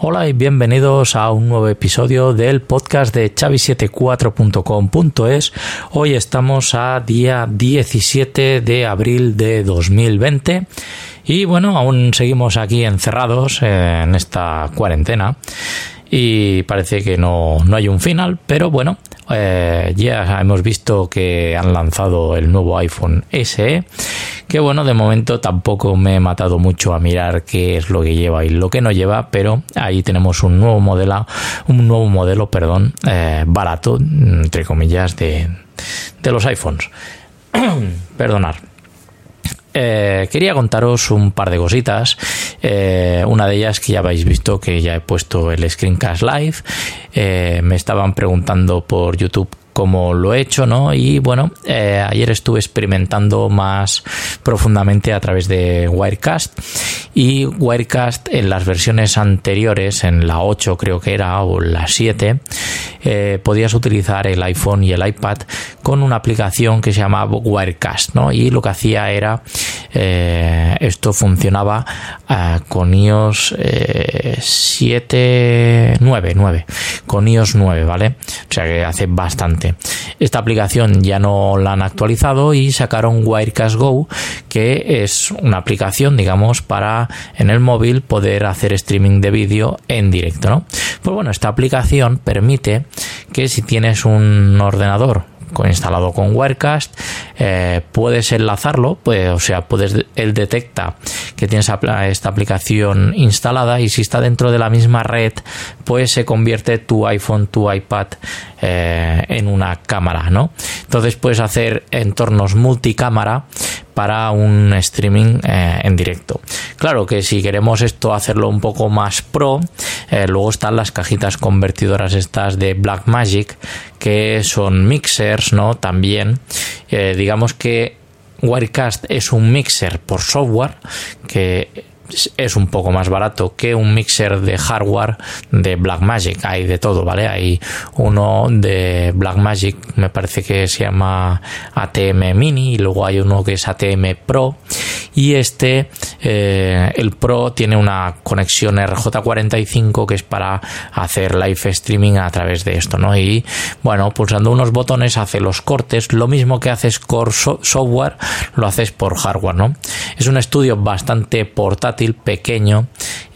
Hola y bienvenidos a un nuevo episodio del podcast de chavi74.com.es. Hoy estamos a día 17 de abril de 2020 y bueno, aún seguimos aquí encerrados en esta cuarentena y parece que no, no hay un final, pero bueno, eh, ya hemos visto que han lanzado el nuevo iPhone SE, que bueno, de momento tampoco me he matado mucho a mirar qué es lo que lleva y lo que no lleva, pero ahí tenemos un nuevo modelo, un nuevo modelo, perdón, eh, barato, entre comillas, de, los iPhones. Perdonar. Eh, quería contaros un par de cositas. Eh, una de ellas que ya habéis visto que ya he puesto el Screencast Live. Eh, me estaban preguntando por YouTube cómo lo he hecho, ¿no? Y bueno, ayer estuve experimentando más profundamente a través de Wirecast y Wirecast en las versiones anteriores, en la 8 creo que era o la 7, eh, podías utilizar el iPhone y el iPad con una aplicación que se llamaba Wirecast, ¿no? Y lo que hacía era, eh, esto funcionaba eh, con iOS 7, 9, 9, con iOS 9, ¿vale? O sea que hace bastante. Esta aplicación ya no la han actualizado y sacaron Wirecast Go, que es una aplicación, digamos, para en el móvil poder hacer streaming de vídeo en directo, ¿no? Pues bueno, esta aplicación permite que si tienes un ordenador instalado con Wirecast, eh, puedes enlazarlo, pues, o sea, puedes, él detecta que tienes esta aplicación instalada y si está dentro de la misma red, pues se convierte tu iPhone, tu iPad eh, en una cámara, ¿no? Entonces puedes hacer entornos multicámara para un streaming eh, en directo. Claro que si queremos esto hacerlo un poco más pro, eh, luego están las cajitas convertidoras estas de Blackmagic que son mixers, ¿no? También, eh, digamos que Wirecast es un mixer por software que es un poco más barato que un mixer de hardware de Blackmagic. Hay de todo, ¿vale? Hay uno de Blackmagic, me parece que se llama ATM Mini, y luego hay uno que es ATM Pro. Y este, eh, el Pro, tiene una conexión RJ45 que es para hacer live streaming a través de esto, ¿no? Y bueno, pulsando unos botones hace los cortes. Lo mismo que haces por software, lo haces por hardware, ¿no? Es un estudio bastante portátil pequeño,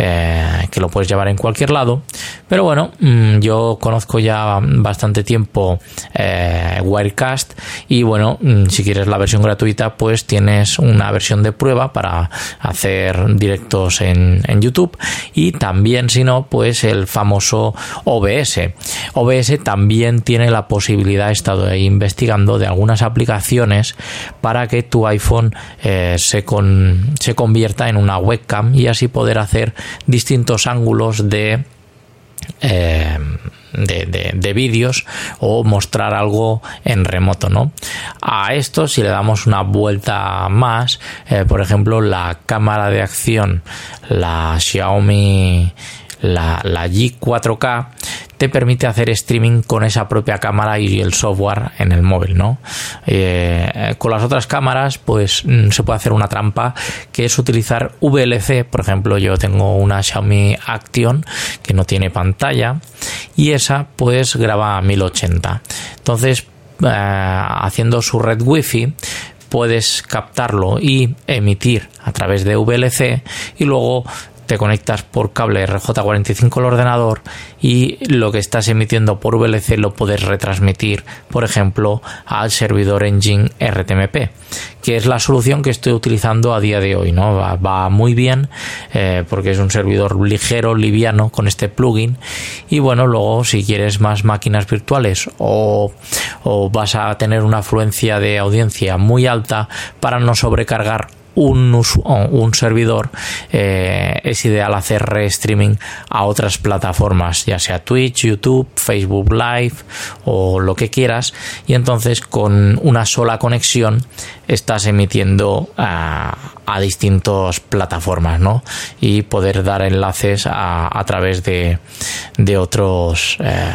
eh, que lo puedes llevar en cualquier lado. Pero bueno, mm, yo conozco ya bastante tiempo eh, Wirecast y bueno, mm, si quieres la versión gratuita, pues tienes una versión de prueba para hacer directos en, YouTube y también si no, pues el famoso OBS. OBS también tiene la posibilidad, he estado investigando, de algunas aplicaciones para que tu iPhone eh, se, con, se convierta en una web y así poder hacer distintos ángulos de eh, de, vídeos o mostrar algo en remoto, ¿no? A esto, si le damos una vuelta más, eh, por ejemplo, la cámara de acción, la Xiaomi, la, la G4K, te permite hacer streaming con esa propia cámara y el software en el móvil, ¿no? Eh, con las otras cámaras, pues mm, se puede hacer una trampa que es utilizar VLC. Por ejemplo, yo tengo una Xiaomi Action que no tiene pantalla y esa pues graba a 1080. Entonces, eh, haciendo su red wifi puedes captarlo y emitir a través de VLC y luego te conectas por cable RJ45 al ordenador y lo que estás emitiendo por VLC lo puedes retransmitir, por ejemplo, al servidor Engine RTMP, que es la solución que estoy utilizando a día de hoy. ¿no? Va, muy bien eh, porque es un servidor ligero, liviano con este plugin. Y bueno, luego si quieres más máquinas virtuales o, o vas a tener una afluencia de audiencia muy alta para no sobrecargar un, servidor eh, es ideal hacer streaming a otras plataformas, ya sea Twitch, YouTube, Facebook Live o lo que quieras, y entonces con una sola conexión estás emitiendo a, distintas plataformas, ¿no? Y poder dar enlaces a, través de, de otros. Eh,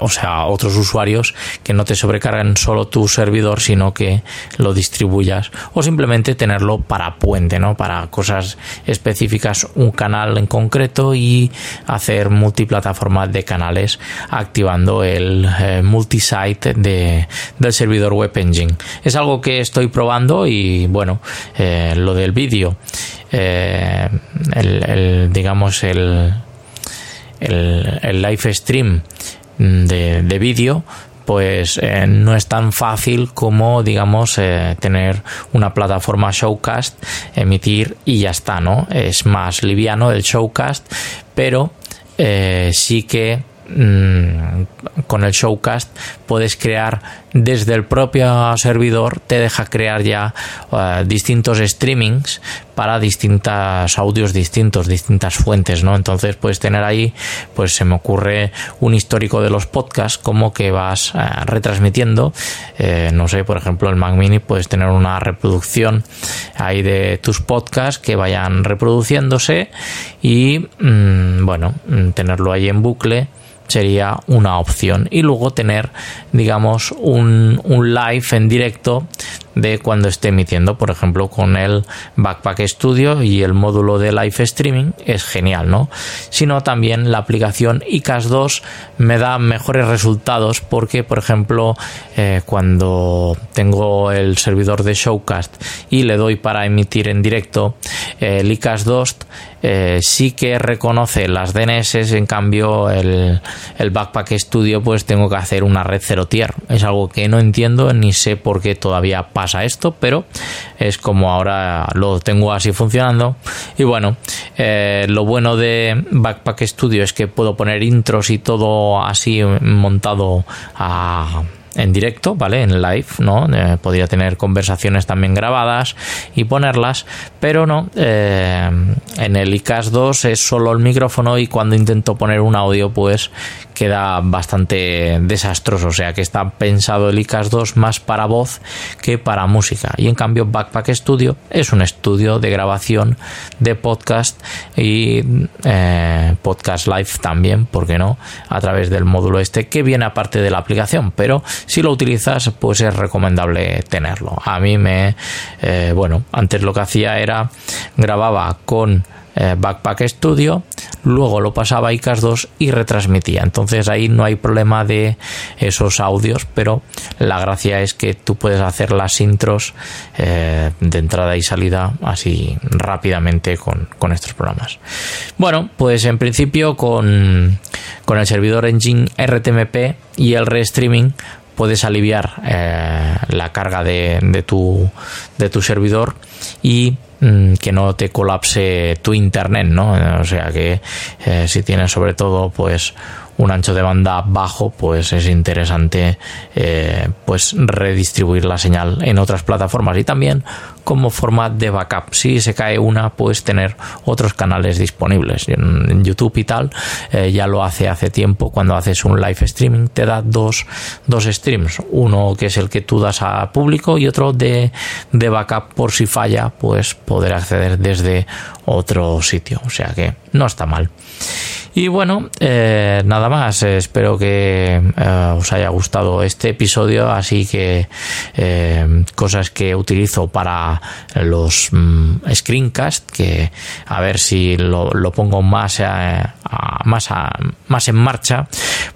o sea, otros usuarios que no te sobrecargan solo tu servidor, sino que lo distribuyas o simplemente tenerlo para puente, ¿no? Para cosas específicas, un canal en concreto y hacer multiplataforma de canales activando el eh, multisite de, del servidor Web Engine. Es algo que estoy probando y bueno, eh, lo del vídeo, eh, el, digamos el, el, el live stream de, vídeo pues eh, no es tan fácil como digamos eh, tener una plataforma showcast emitir y ya está no es más liviano el showcast pero eh, sí que con el showcast puedes crear desde el propio servidor te deja crear ya uh, distintos streamings para distintos audios distintos, distintas fuentes, ¿no? Entonces puedes tener ahí, pues se me ocurre un histórico de los podcasts, como que vas uh, retransmitiendo, eh, no sé, por ejemplo, el Mac Mini puedes tener una reproducción ahí de tus podcasts que vayan reproduciéndose y, mm, bueno, mm, tenerlo ahí en bucle sería una opción. Y luego tener digamos un, un live en directo de cuando esté emitiendo, por ejemplo, con el Backpack Studio y el módulo de live streaming es genial, ¿no? Sino también la aplicación ICAS 2 me da mejores resultados porque, por ejemplo, eh, cuando tengo el servidor de Showcast y le doy para emitir en directo, el ICAS 2 eh, sí que reconoce las DNS, en cambio el, el Backpack Studio pues tengo que hacer una red cero tier. Es algo que no entiendo ni sé por qué todavía pasa a esto, pero es como ahora lo tengo así funcionando. Y bueno, eh, lo bueno de Backpack Studio es que puedo poner intros y todo así montado a en directo, ¿vale? En live, ¿no? Eh, podría tener conversaciones también grabadas y ponerlas, pero no. Eh, en el ICAS 2 es solo el micrófono y cuando intento poner un audio, pues queda bastante desastroso. O sea que está pensado el ICAS 2 más para voz que para música. Y en cambio, Backpack Studio es un estudio de grabación de podcast y eh, podcast live también, ¿por qué no? A través del módulo este que viene aparte de la aplicación, pero si lo utilizas, pues es recomendable tenerlo. A mí me, eh, bueno, antes lo que hacía era grababa con eh, Backpack Studio, luego lo pasaba a ICAS 2 y retransmitía. Entonces ahí no hay problema de esos audios, pero la gracia es que tú puedes hacer las intros eh, de entrada y salida así rápidamente con, con, estos programas. Bueno, pues en principio con, con el servidor Engine RTMP y el restreaming puedes aliviar eh, la carga de, de, tu, de tu servidor y que no te colapse tu internet, ¿no? O sea que eh, si tienes sobre todo pues un ancho de banda bajo, pues es interesante eh, pues redistribuir la señal en otras plataformas y también como forma de backup. Si se cae una, puedes tener otros canales disponibles. En YouTube y tal, eh, ya lo hace hace tiempo. Cuando haces un live streaming, te da dos, dos streams. Uno que es el que tú das a público y otro de, de backup por si falla, pues poder acceder desde otro sitio. O sea que no está mal. Y bueno, eh, nada más. Espero que eh, os haya gustado este episodio. Así que cosas que utilizo para los mm, screencast, que a ver si lo, pongo más, más, más en marcha.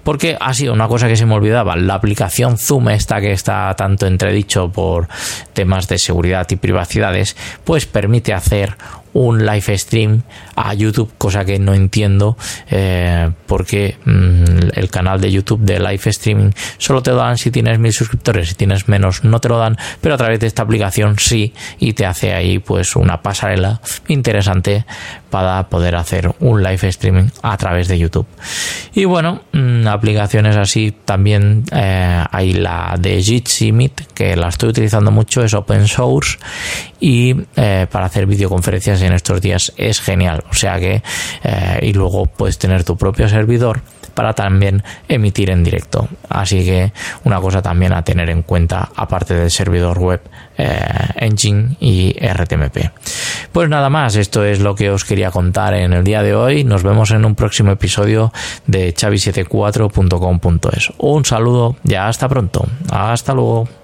Porque ha sido una cosa que se me olvidaba. La aplicación Zoom, esta que está tanto entredicho por temas de seguridad y privacidades, pues permite hacer un live stream a YouTube, cosa que no entiendo eh, porque mm, el canal de YouTube de live streaming solo te lo dan si tienes mil suscriptores, si tienes menos no te lo dan, pero a través de esta aplicación sí y te hace ahí pues una pasarela interesante para poder hacer un live streaming a través de YouTube. Y bueno, mm, aplicaciones así también eh, hay la de Jitsi Meet que la estoy utilizando mucho, es open source y eh, para hacer videoconferencias en estos días es genial. O sea que, y luego puedes tener tu propio servidor servidor para también emitir en directo. Así que una cosa también a tener en cuenta aparte del servidor web eh, Engine y RTMP. Pues nada más, esto es lo que os quería contar en el día de hoy. Nos vemos en un próximo episodio de chavi74.com.es. Un saludo, ya hasta pronto. Hasta luego.